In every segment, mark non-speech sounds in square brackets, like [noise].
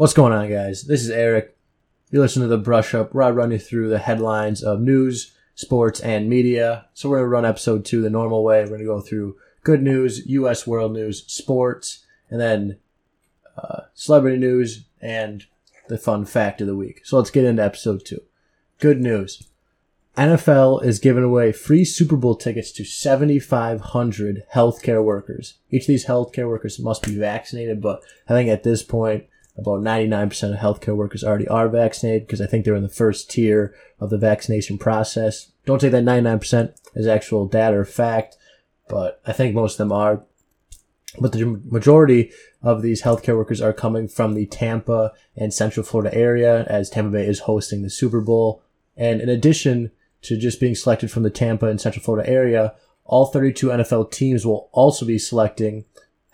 What's going on, guys? This is Eric. You listen to the Brush Up, where I run you through the headlines of news, sports, and media. So we're gonna run episode two the normal way. We're gonna go through good news, U.S. world news, sports, and then uh, celebrity news and the fun fact of the week. So let's get into episode two. Good news. NFL is giving away free Super Bowl tickets to 7,500 healthcare workers. Each of these healthcare workers must be vaccinated, but I think at this point, about 99% of healthcare workers already are vaccinated because I think they're in the first tier of the vaccination process. Don't take that 99% as actual data or fact, but I think most of them are. But the majority of these healthcare workers are coming from the Tampa and Central Florida area as Tampa Bay is hosting the Super Bowl. And in addition to just being selected from the Tampa and Central Florida area, all 32 NFL teams will also be selecting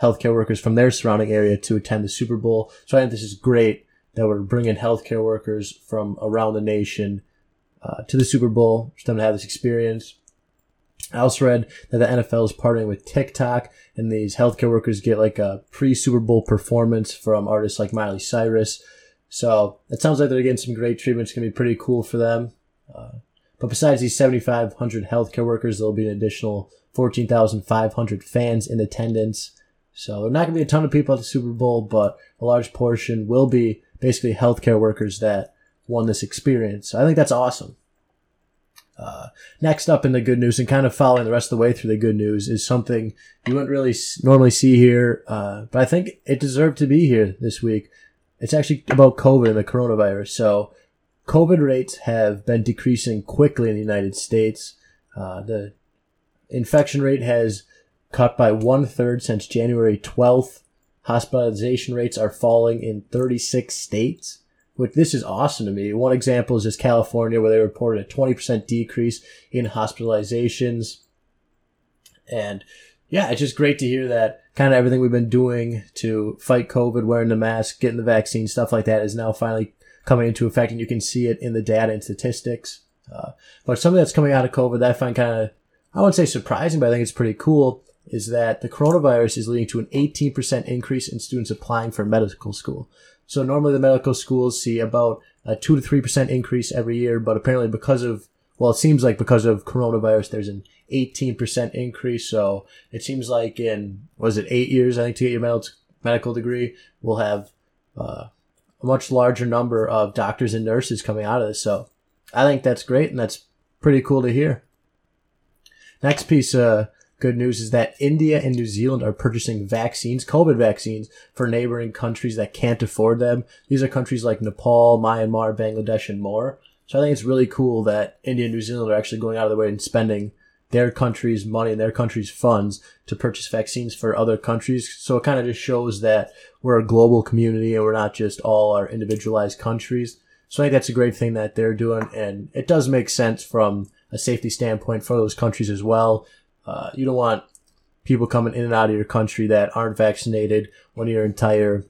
healthcare workers from their surrounding area to attend the Super Bowl. So I think this is great that we're bringing healthcare workers from around the nation uh, to the Super Bowl for them to have this experience. I also read that the NFL is partnering with TikTok, and these healthcare workers get like a pre Super Bowl performance from artists like Miley Cyrus. So it sounds like they're getting some great treatment. It's going to be pretty cool for them. Uh, but besides these 7,500 healthcare workers, there'll be an additional 14,500 fans in attendance. So there are not going to be a ton of people at the Super Bowl, but a large portion will be basically healthcare workers that won this experience. So I think that's awesome. Uh, next up in the good news and kind of following the rest of the way through the good news is something you wouldn't really normally see here, uh, but I think it deserved to be here this week. It's actually about COVID and the coronavirus. So COVID rates have been decreasing quickly in the United States. Uh, the infection rate has cut by one third since January 12th. Hospitalization rates are falling in 36 states, which this is awesome to me. One example is just California, where they reported a 20% decrease in hospitalizations. And yeah, it's just great to hear that kind of everything we've been doing to fight COVID, wearing the mask, getting the vaccine, stuff like that is now finally coming into effect, and you can see it in the data and statistics. Uh, but something that's coming out of COVID that I find kind of, I wouldn't say surprising, but I think it's pretty cool, is that the coronavirus is leading to an 18% increase in students applying for medical school. So normally the medical schools see about a 2 to 3% increase every year, but apparently because of, well, it seems like because of coronavirus, there's an 18% increase. So it seems like in, was it eight years, I think, to get your medical degree, we'll have uh, a much larger number of doctors and nurses coming out of this. So I think that's great and that's pretty cool to hear. Next piece of good news is that India and New Zealand are purchasing vaccines, COVID vaccines, for neighboring countries that can't afford them. These are countries like Nepal, Myanmar, Bangladesh, and more. So I think it's really cool that India and New Zealand are actually going out of their way and spending their country's money and their country's funds to purchase vaccines for other countries. So it kind of just shows that we're a global community and we're not just all our individualized countries. So I think that's a great thing that they're doing. And it does make sense from a safety standpoint for those countries as well. Uh, you don't want people coming in and out of your country that aren't vaccinated when your entire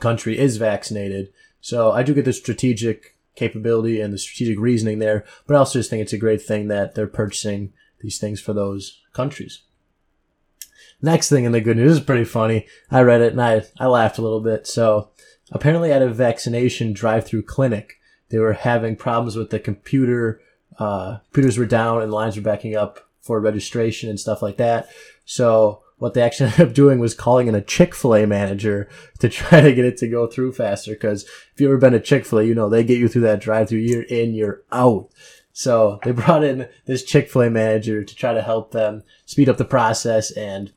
country is vaccinated. So I do get the strategic capability and the strategic reasoning there, but I also just think it's a great thing that they're purchasing these things for those countries. Next thing in the good news is pretty funny. I read it and I, I laughed a little bit. So apparently at a vaccination drive-through clinic, they were having problems with the computer. Uh, computers were down and lines were backing up for registration and stuff like that. So what they actually [laughs] ended up doing was calling in a Chick-fil-A manager to try to get it to go through faster. Cause if you've ever been to Chick-fil-A, you know, they get you through that drive through, you're in, you're out. So they [laughs] brought in this Chick-fil-A manager to try to help them speed up the process and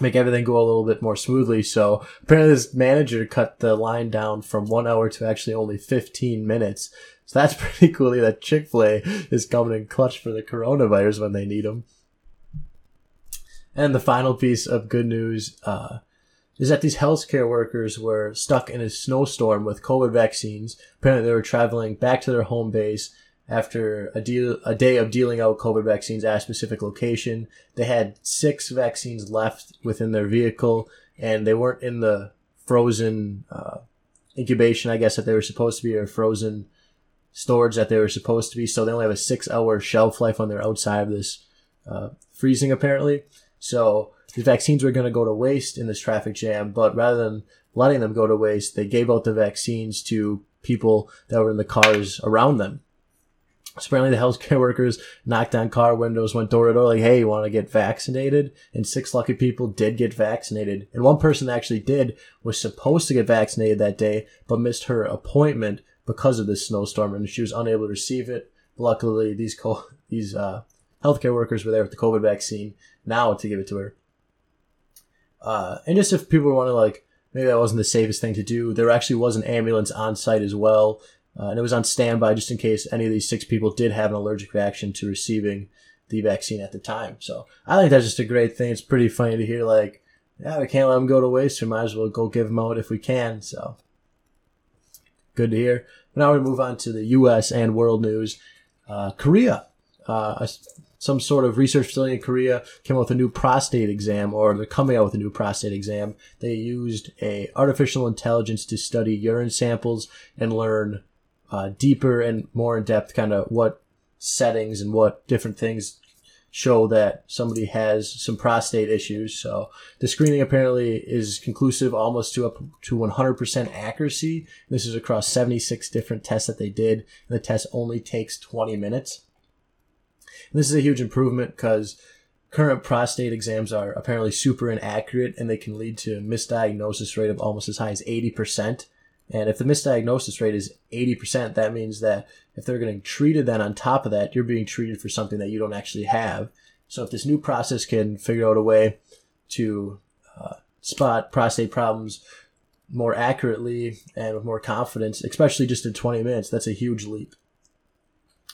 make everything go a little bit more smoothly. So apparently this manager cut the line down from one hour to actually only 15 minutes. So that's [laughs] pretty cool that Chick-fil-A is coming in clutch for the coronavirus when they need them. And the final piece of good news uh, is that these healthcare workers were stuck in a snowstorm with COVID vaccines. Apparently, they were traveling back to their home base after a, deal, a day of dealing out COVID vaccines at a specific location. They had six vaccines left within their vehicle, and they weren't in the frozen uh, incubation, I guess, that they were supposed to be, or frozen storage that they were supposed to be. So they only have a six hour shelf life on they're outside of this uh, freezing, apparently. So the vaccines were going to go to waste in this traffic jam, but rather than letting them go to waste, they gave out the vaccines to people that were in the cars around them. So apparently, the healthcare [laughs] workers knocked on car windows, went door to door, like, "Hey, you want to get vaccinated?" And six lucky people did get vaccinated, and one person actually did was supposed to get vaccinated that day, but missed her appointment because of this snowstorm, and she was unable to receive it. Luckily, these co- these uh, healthcare workers were there with the COVID vaccine now to give it to her. Uh, and just if people want to like, maybe that wasn't the safest thing to do, there actually was an ambulance on site as well uh, and it was on standby just in case any of these six people did have an allergic reaction to receiving the vaccine at the time. So I think that's just a great thing. It's pretty funny to hear, like, yeah, we can't let them go to waste. We might as well go give them out if we can. So good to hear. Now we move on to the U.S. and world news. Uh, Korea, uh, some sort of research facility in Korea came out with a new prostate exam, or they're coming out with a new prostate exam. They used a artificial intelligence to study urine samples and learn uh, deeper and more in depth, kind of what settings and what different things show that somebody has some prostate issues. So the screening apparently is conclusive almost to up to 100% accuracy. This is across 76 different tests that they did. And the test only takes 20 minutes. And this is a huge improvement because current prostate exams are apparently super inaccurate and they can lead to a misdiagnosis rate of almost as high as 80%. And if the misdiagnosis rate is 80%, that means that if they're getting treated, then on top of that, you're being treated for something that you don't actually have. So if this new process can figure out a way to uh, spot prostate problems more accurately and with more confidence, especially just in 20 minutes, that's a huge leap.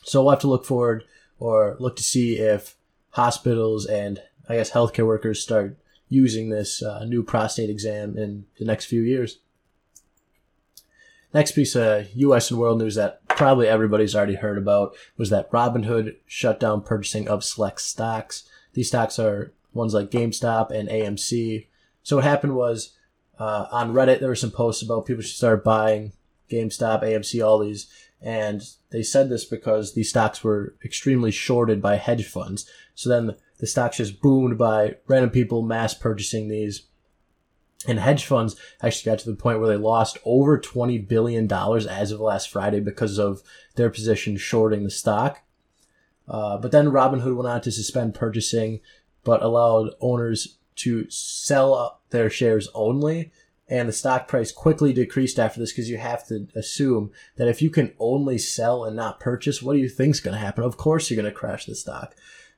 So we'll have to look forward or look to see if hospitals and I guess healthcare workers start using this uh, new prostate exam in the next few years. Next piece of U.S. and world news that probably everybody's already heard about was that Robinhood shut down purchasing of select stocks. These stocks are ones like GameStop and AMC. So what happened was uh, on Reddit there were some posts about people should start buying GameStop, AMC, all these, and they said this because these stocks were extremely shorted by hedge funds. So then the stocks just boomed by random people mass purchasing these and hedge funds actually got to the point where they lost over $20 billion as of last Friday because of their position shorting the stock. Uh, but then Robinhood went on to suspend purchasing, but allowed owners to sell their shares only. And the stock price quickly decreased after this because you have to assume that if you can only sell and not purchase, what do you think is going to happen? Of course, you're going to crash the stock.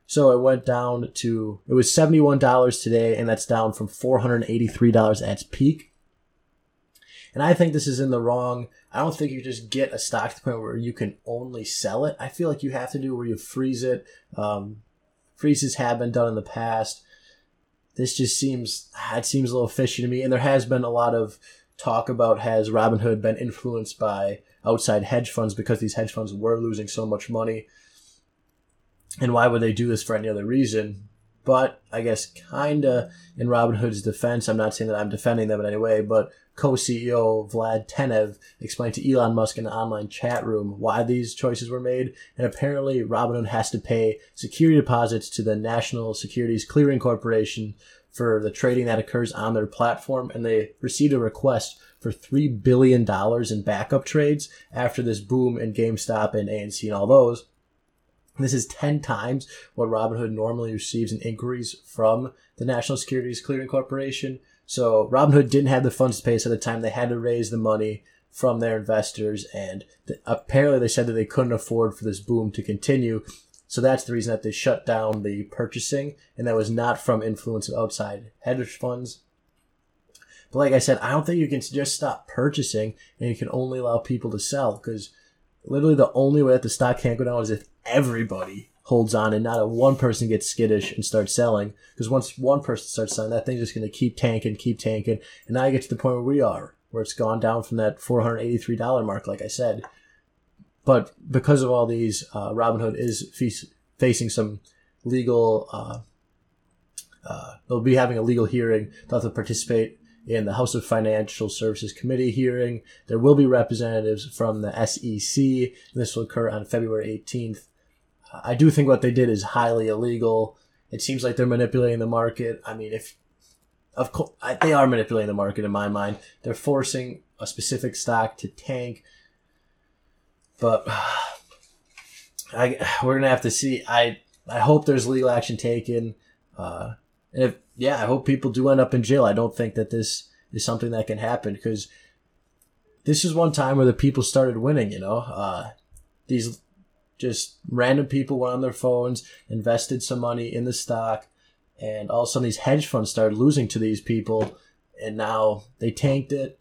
So it went down to it was seventy one dollars today, and that's down from four hundred eighty three dollars at its peak. And I think this is in the wrong. I don't think you just get a stock to the point where you can only sell it. I feel like you have to do where you freeze it. Um, freezes have been done in the past. This just seems it seems a little fishy to me, and there has been a lot of talk about has Robinhood been influenced by outside hedge funds because these hedge funds were losing so much money. And why would they do this for any other reason? But I guess kinda in Robinhood's defense, I'm not saying that I'm defending them in any way, but co-CEO Vlad Tenev explained to Elon Musk in an online chat room why these choices were made, and apparently Robinhood has to pay security deposits to the National Securities Clearing Corporation for the trading that occurs on their platform, and they received a request for three billion dollars in backup trades after this boom in GameStop and AMC and all those. This is 10 times what Robinhood normally receives in inquiries from the National Securities Clearing Corporation. So Robinhood didn't have the funds to pay, so at the time they had to raise the money from their investors, and apparently they said that they couldn't afford for this boom to continue. So that's the reason that they shut down the purchasing, and that was not from influence of outside hedge funds. But like I said, I don't think you can just stop purchasing and you can only allow people to sell because literally the only way that the stock can't go down is if everybody holds on and not a one person gets skittish and starts selling. Because once one person starts selling, that thing's just going to keep tanking, keep tanking. And now you get to the point where we are, where it's gone down from that $483 mark, like I said. But because of all these, uh, Robinhood is fe- facing some legal, uh, uh, they'll be having a legal hearing. They'll have to participate in the House of Financial Services Committee hearing. There will be representatives from the SEC. and This will occur on February 18th. I do think what they did is highly illegal. It seems like they're manipulating the market. I mean, if of course, they are manipulating the market in my mind. They're forcing a specific stock to tank. But [sighs] I, [sighs] we're gonna have to see. I I hope there's legal action taken. Uh, and if yeah, I hope people do end up in jail. I don't think that this is something that can happen because this is one time where the people started winning. You know, uh, these just random people went on their phones, invested some money in the stock, and all of a sudden these hedge funds started losing to these people, and now they tanked it.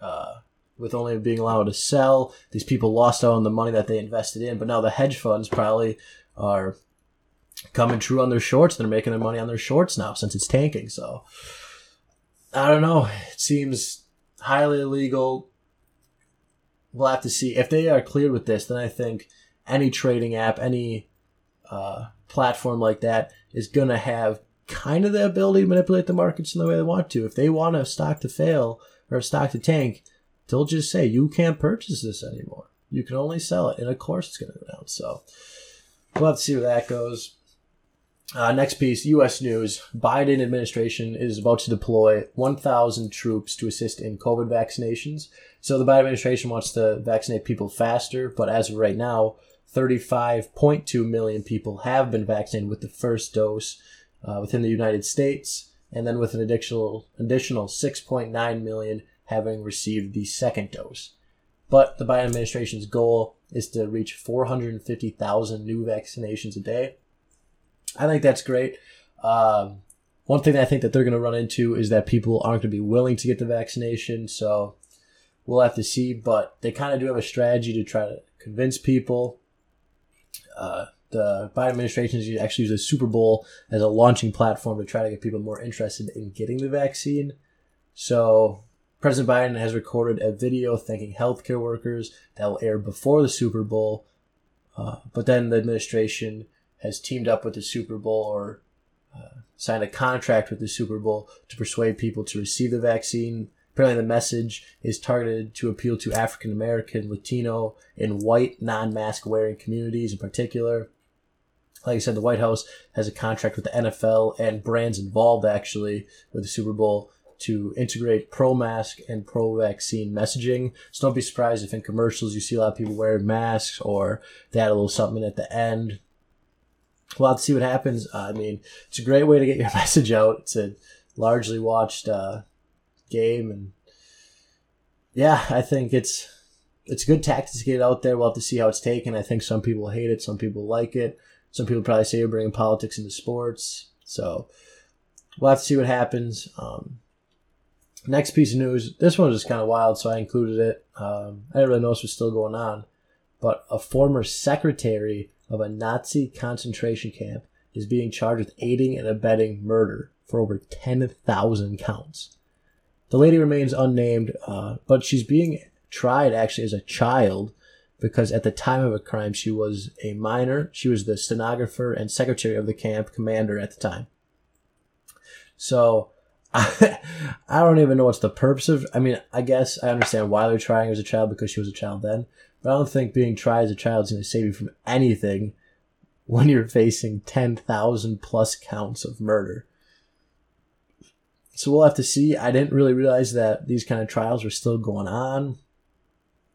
Uh, with only being allowed to sell, these people lost out on the money that they invested in. But now the hedge funds probably are coming true on their shorts. They're making their money on their shorts now since it's tanking. So I don't know. It seems highly illegal. We'll have to see if they are cleared with this. Then I think any trading app, any uh, platform like that is going to have kind of the ability to manipulate the markets in the way they want to. If they want a stock to fail or a stock to tank, they'll just say you can't purchase this anymore. You can only sell it, and of course it's going to go down. So we'll have to see where that goes. Uh, next piece, U.S. news: Biden administration is about to deploy 1,000 troops to assist in COVID vaccinations. So the Biden administration wants to vaccinate people faster, but as of right now, 35.2 million people have been vaccinated with the first dose uh, within the United States, and then with an additional additional 6.9 million having received the second dose. But the Biden administration's goal is to reach 450,000 new vaccinations a day. I think that's great. Um, one thing I think that they're going to run into is that people aren't going to be willing to get the vaccination. So we'll have to see. But they kind of do have a strategy to try to convince people. Uh, the Biden administration is actually use the Super Bowl as a launching platform to try to get people more interested in getting the vaccine. So President Biden has recorded a video thanking healthcare workers that will air before the Super Bowl. Uh, but then the administration has teamed up with the Super Bowl or uh, signed a contract with the Super Bowl to persuade people to receive the vaccine. Apparently, the message is targeted to appeal to African American, Latino, and white non mask wearing communities in particular. Like I said, the White House has a contract with the NFL and brands involved actually with the Super Bowl to integrate pro mask and pro vaccine messaging. So don't be surprised if in commercials you see a lot of people wearing masks or they add a little something at the end. We'll have to see what happens. I mean, it's a great way to get your [laughs] message out. It's a largely watched uh, game, and yeah, I think it's it's a good tactic to get out there. We'll have to see how it's taken. I think some people hate it, some people like it. Some people probably say you're bringing politics into sports. So we'll have to see what happens. Um, Next piece of news. This one was kind of wild, so I included it. Um, I didn't really know this was still going on, but a former secretary of a Nazi concentration camp is being charged with aiding and abetting murder for over 10,000 counts. The lady remains unnamed, uh, but she's being tried actually as a child because at the time of a crime she was a minor. She was the stenographer and secretary of the camp commander at the time. So I, [laughs] I don't even know what's the purpose of. I mean, I guess I understand why they're trying her as a child because she was a child then, but I don't think being tried as a child is going to save you from anything when you're facing ten thousand plus counts of murder. So we'll have to see. I didn't really realize that these kind of trials were still going on.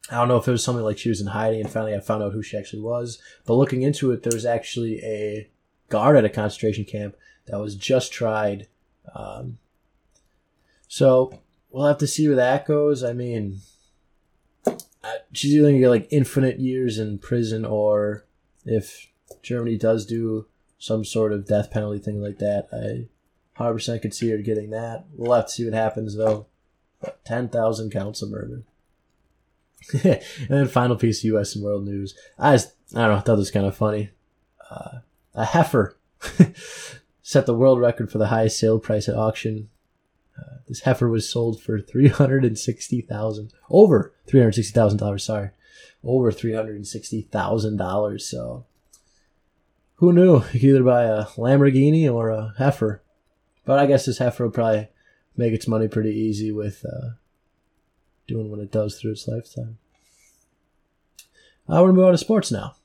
I don't know if it was something like she was in hiding and finally I found out who she actually was. But looking into it, there was actually a guard at a concentration camp that was just tried um, so we'll have to see where that goes. I mean, she's either gonna get like infinite years in prison, or if Germany does do some sort of death penalty thing like that, I 100% could see her getting that. We'll have to see what happens though. But 10,000 counts of murder. [laughs] and then final piece of U.S. and world news. I just, I don't know, I thought this was kind of funny. Uh, a heifer [laughs] set the world record for the highest sale price at auction uh, this heifer was sold for three hundred and sixty thousand, over three hundred sixty thousand dollars. Sorry, over three hundred and sixty thousand dollars. So, who knew? Either buy a Lamborghini or a heifer. But I guess this heifer will probably make its money pretty easy with uh, doing what it does through its lifetime. I want to move on to sports now.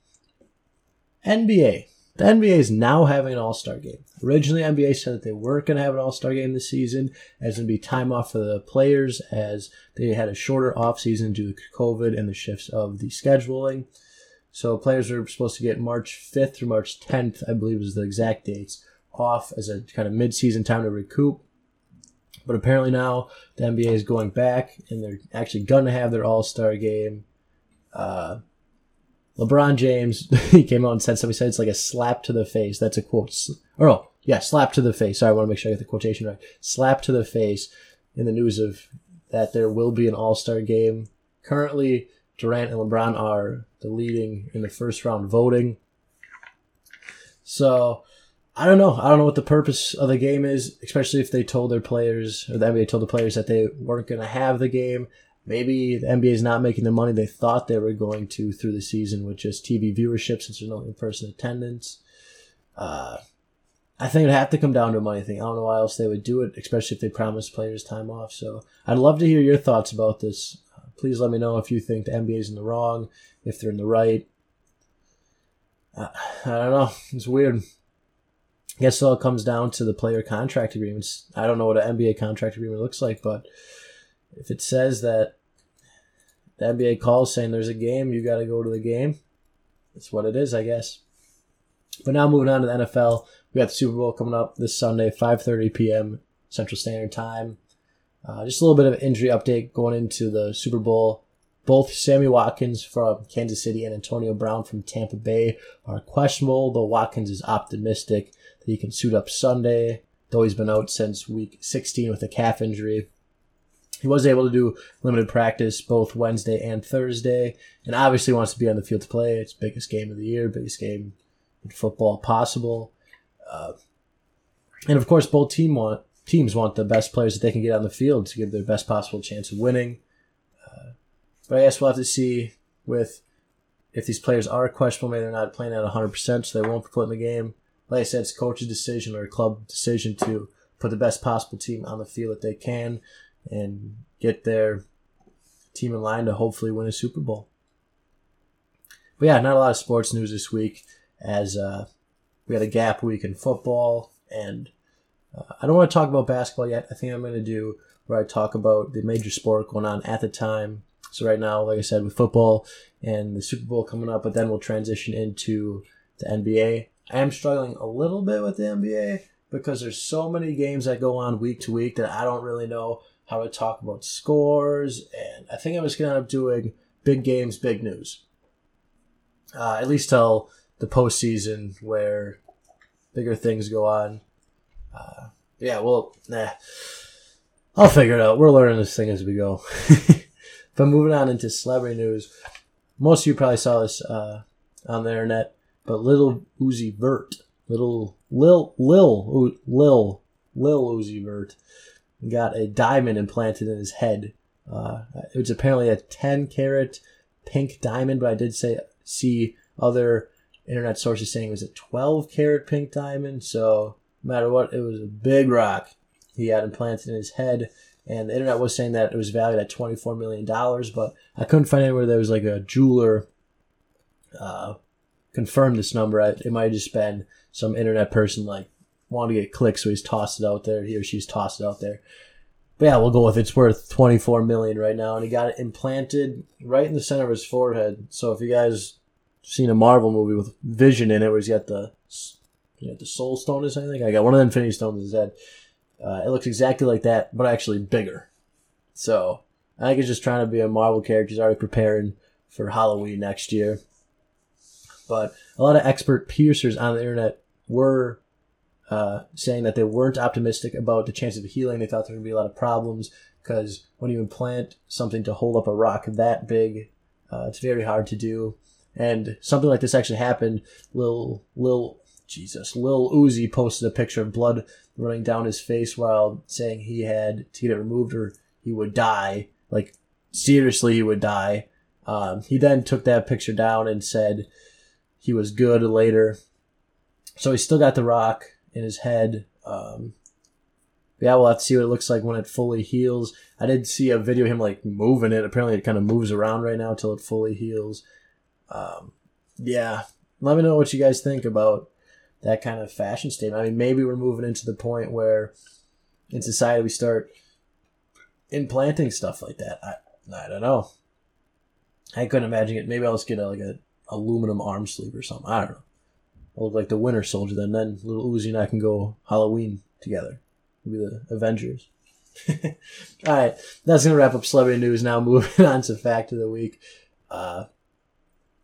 NBA. the NBA is now having an All Star game. Originally, NBA said that they weren't going to have an All Star game this season, as going to be time off for the players, as they had a shorter off season due to COVID and the shifts of the scheduling. So players are supposed to get March 5th through March 10th, I believe is the exact dates, off as a kind of mid-season time to recoup. But apparently now the NBA is going back and they're actually going to have their All Star game. Uh, LeBron James, [laughs] he came out and said something. He said it's like a slap to the face. That's a quote. Or oh, yeah, slap to the face. Sorry, I want to make sure I get the quotation right. Slap to the face in the news of that there will be an All Star game. Currently, Durant and LeBron are the leading in the first round voting. So I don't know. I don't know what the purpose of the game is, especially if they told their players or the NBA told the players that they weren't going to have the game. Maybe the NBA is not making the money they thought they were going to through the season with just TV viewership since there's no in-person attendance. Uh, I think it'd have to come down to a money thing. I don't know why else they would do it, especially if they promised players time off. So I'd love to hear your thoughts about this. Uh, please let me know if you think the NBA is in the wrong if they're in the right. I, I don't know. It's weird. I guess it all comes down to the player contract agreements. I don't know what an NBA contract agreement looks like, but if it says that the NBA calls saying there's a game, you got to go to the game. That's what it is, I guess. But now moving on to the NFL, we got the Super Bowl coming up this Sunday, 5:30 p.m. Central Standard Time. Uh, just a little bit of injury update going into the Super Bowl. Both Sammy Watkins from Kansas City and Antonio Brown from Tampa Bay are questionable, though Watkins is optimistic that he can suit up Sunday, though he's been out since week 16 with a calf injury. He was able to do limited practice both Wednesday and Thursday, and obviously wants to be on the field to play. It's biggest game of the year, biggest game in football possible. Uh, and of course, both team want teams want the best players that they can get on the field to give their best possible chance of winning. But I guess we'll have to see with if these players are questionable, maybe they're not playing at 100%, so they won't be put in the game. Like I said, it's coach's decision or club decision to put the best possible team on the field that they can and get their team in line to hopefully win a Super Bowl. But yeah, not a lot of sports news this week as uh, we had a gap week in football, and uh, I don't want to talk about basketball yet. I think I'm going to do where I talk about the major sport going on at the time so right now, like I said, with football and the Super Bowl coming up, but then we'll transition into the NBA. I am struggling a little bit with the NBA because there's so many games that go on week to week that I don't really know how to talk about scores, and I think I'm just gonna end up doing big games, big news. Uh, at least till the postseason where bigger things go on. Uh, yeah, well, nah. I'll figure it out. We're learning this thing as we go. [laughs] But moving on into celebrity news, most of you probably saw this uh, on the internet, but Little Uzi Vert, little Lil Lil Lil Lil Uzi Vert, got a diamond implanted in his head. Uh, it was apparently a 10 carat pink diamond, but I did say see other internet sources saying it was a 12 carat pink diamond. So no matter what, it was a big rock he had implanted in his head and the internet was saying that it was valued at twenty four million dollars, but I couldn't find anywhere there was like a jeweler uh, confirmed this number. It might have just been some internet person like wanted to get clicks, so he's tossed it out there. He or she's tossed it out there. But yeah, we'll go with it's worth twenty four million right now, and he got it implanted right in the center of his forehead. So if you guys seen a Marvel movie with Vision in it, where he's got the you know, the Soul Stone or something, I got one of the Infinity Stones in his head. Uh, it looks exactly like that, but actually bigger. So I think it's just trying to be a Marvel character. He's already preparing for Halloween next year. But a lot of expert piercers on the internet were uh, saying that they weren't optimistic about the chances of healing. They thought there would be a lot of problems because when you implant something to hold up a rock that big, uh, it's very hard to do. And something like this actually happened. Lil Lil Jesus, Lil Uzi posted a picture of blood running down his face while saying he had to get it removed or he would die. Like, seriously, he would die. Um, he then took that picture down and said he was good later. So he still got the rock in his head. Um, yeah, we'll have to see what it looks like when it fully heals. I did see a video him like moving it. Apparently, it kind of moves around right now until it fully heals. Um, yeah, let me know what you guys think about that kind of fashion statement. I mean, maybe we're moving into the point where in society we start implanting stuff like that. I I don't know. I couldn't imagine it. Maybe I'll just get a, like a aluminum arm sleeve or something. I don't know. I'll look like the Winter Soldier then. Then little Uzi and I can go Halloween together. We'll be the Avengers. [laughs] All right, that's gonna wrap up celebrity news. Now moving [laughs] on to fact of the week. Uh,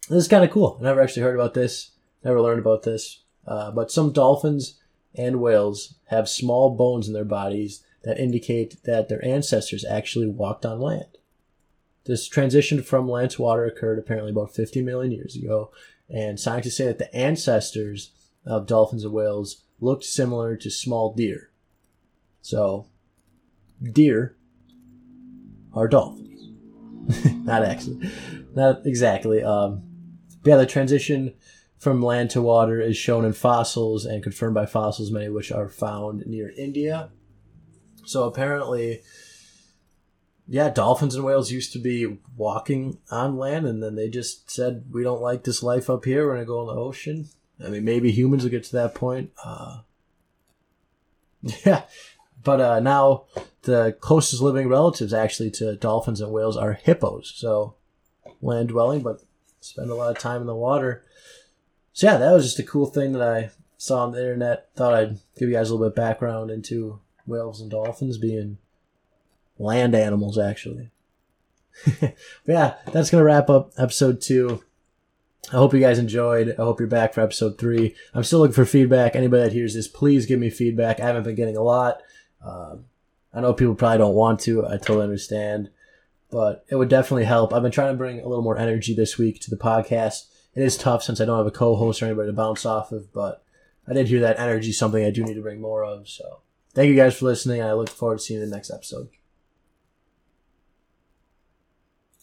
this is kind of cool. I never actually heard about this. Never learned about this. Uh, but some dolphins and whales have small bones in their bodies that indicate that their ancestors actually walked on land. This transition from land to water occurred apparently about 50 million years ago, and scientists say that the ancestors of dolphins and whales looked similar to small deer. So, deer are dolphins. [laughs] not actually, not exactly. Um, yeah, the transition from land to water is shown in fossils and confirmed by fossils, many of which are found near India. So apparently, yeah, dolphins and whales used to be walking on land, and then they just said, "We don't like this life up here. We're gonna go in the ocean." I mean, maybe humans will get to that point. Uh, [laughs] yeah, but uh, now the closest living relatives actually to dolphins and whales are hippos. So land dwelling, but spend a lot of time in the water. So yeah, that was just a cool thing that I saw on the internet. Thought I'd give you guys a little bit of background into whales and dolphins being land animals, actually. [laughs] yeah, that's gonna wrap up episode two. I hope you guys enjoyed. I hope you're back for episode three. I'm still looking for feedback. Anybody that hears this, please give me feedback. I haven't been getting a lot. Um, I know people probably don't want to. I totally understand, but it would definitely help. I've been trying to bring a little more energy this week to the podcast. It is tough since I don't have a co-host or anybody to bounce off of, but I did hear that energy something I do need to bring more of. So thank you guys for listening. I look forward to seeing you in the next episode.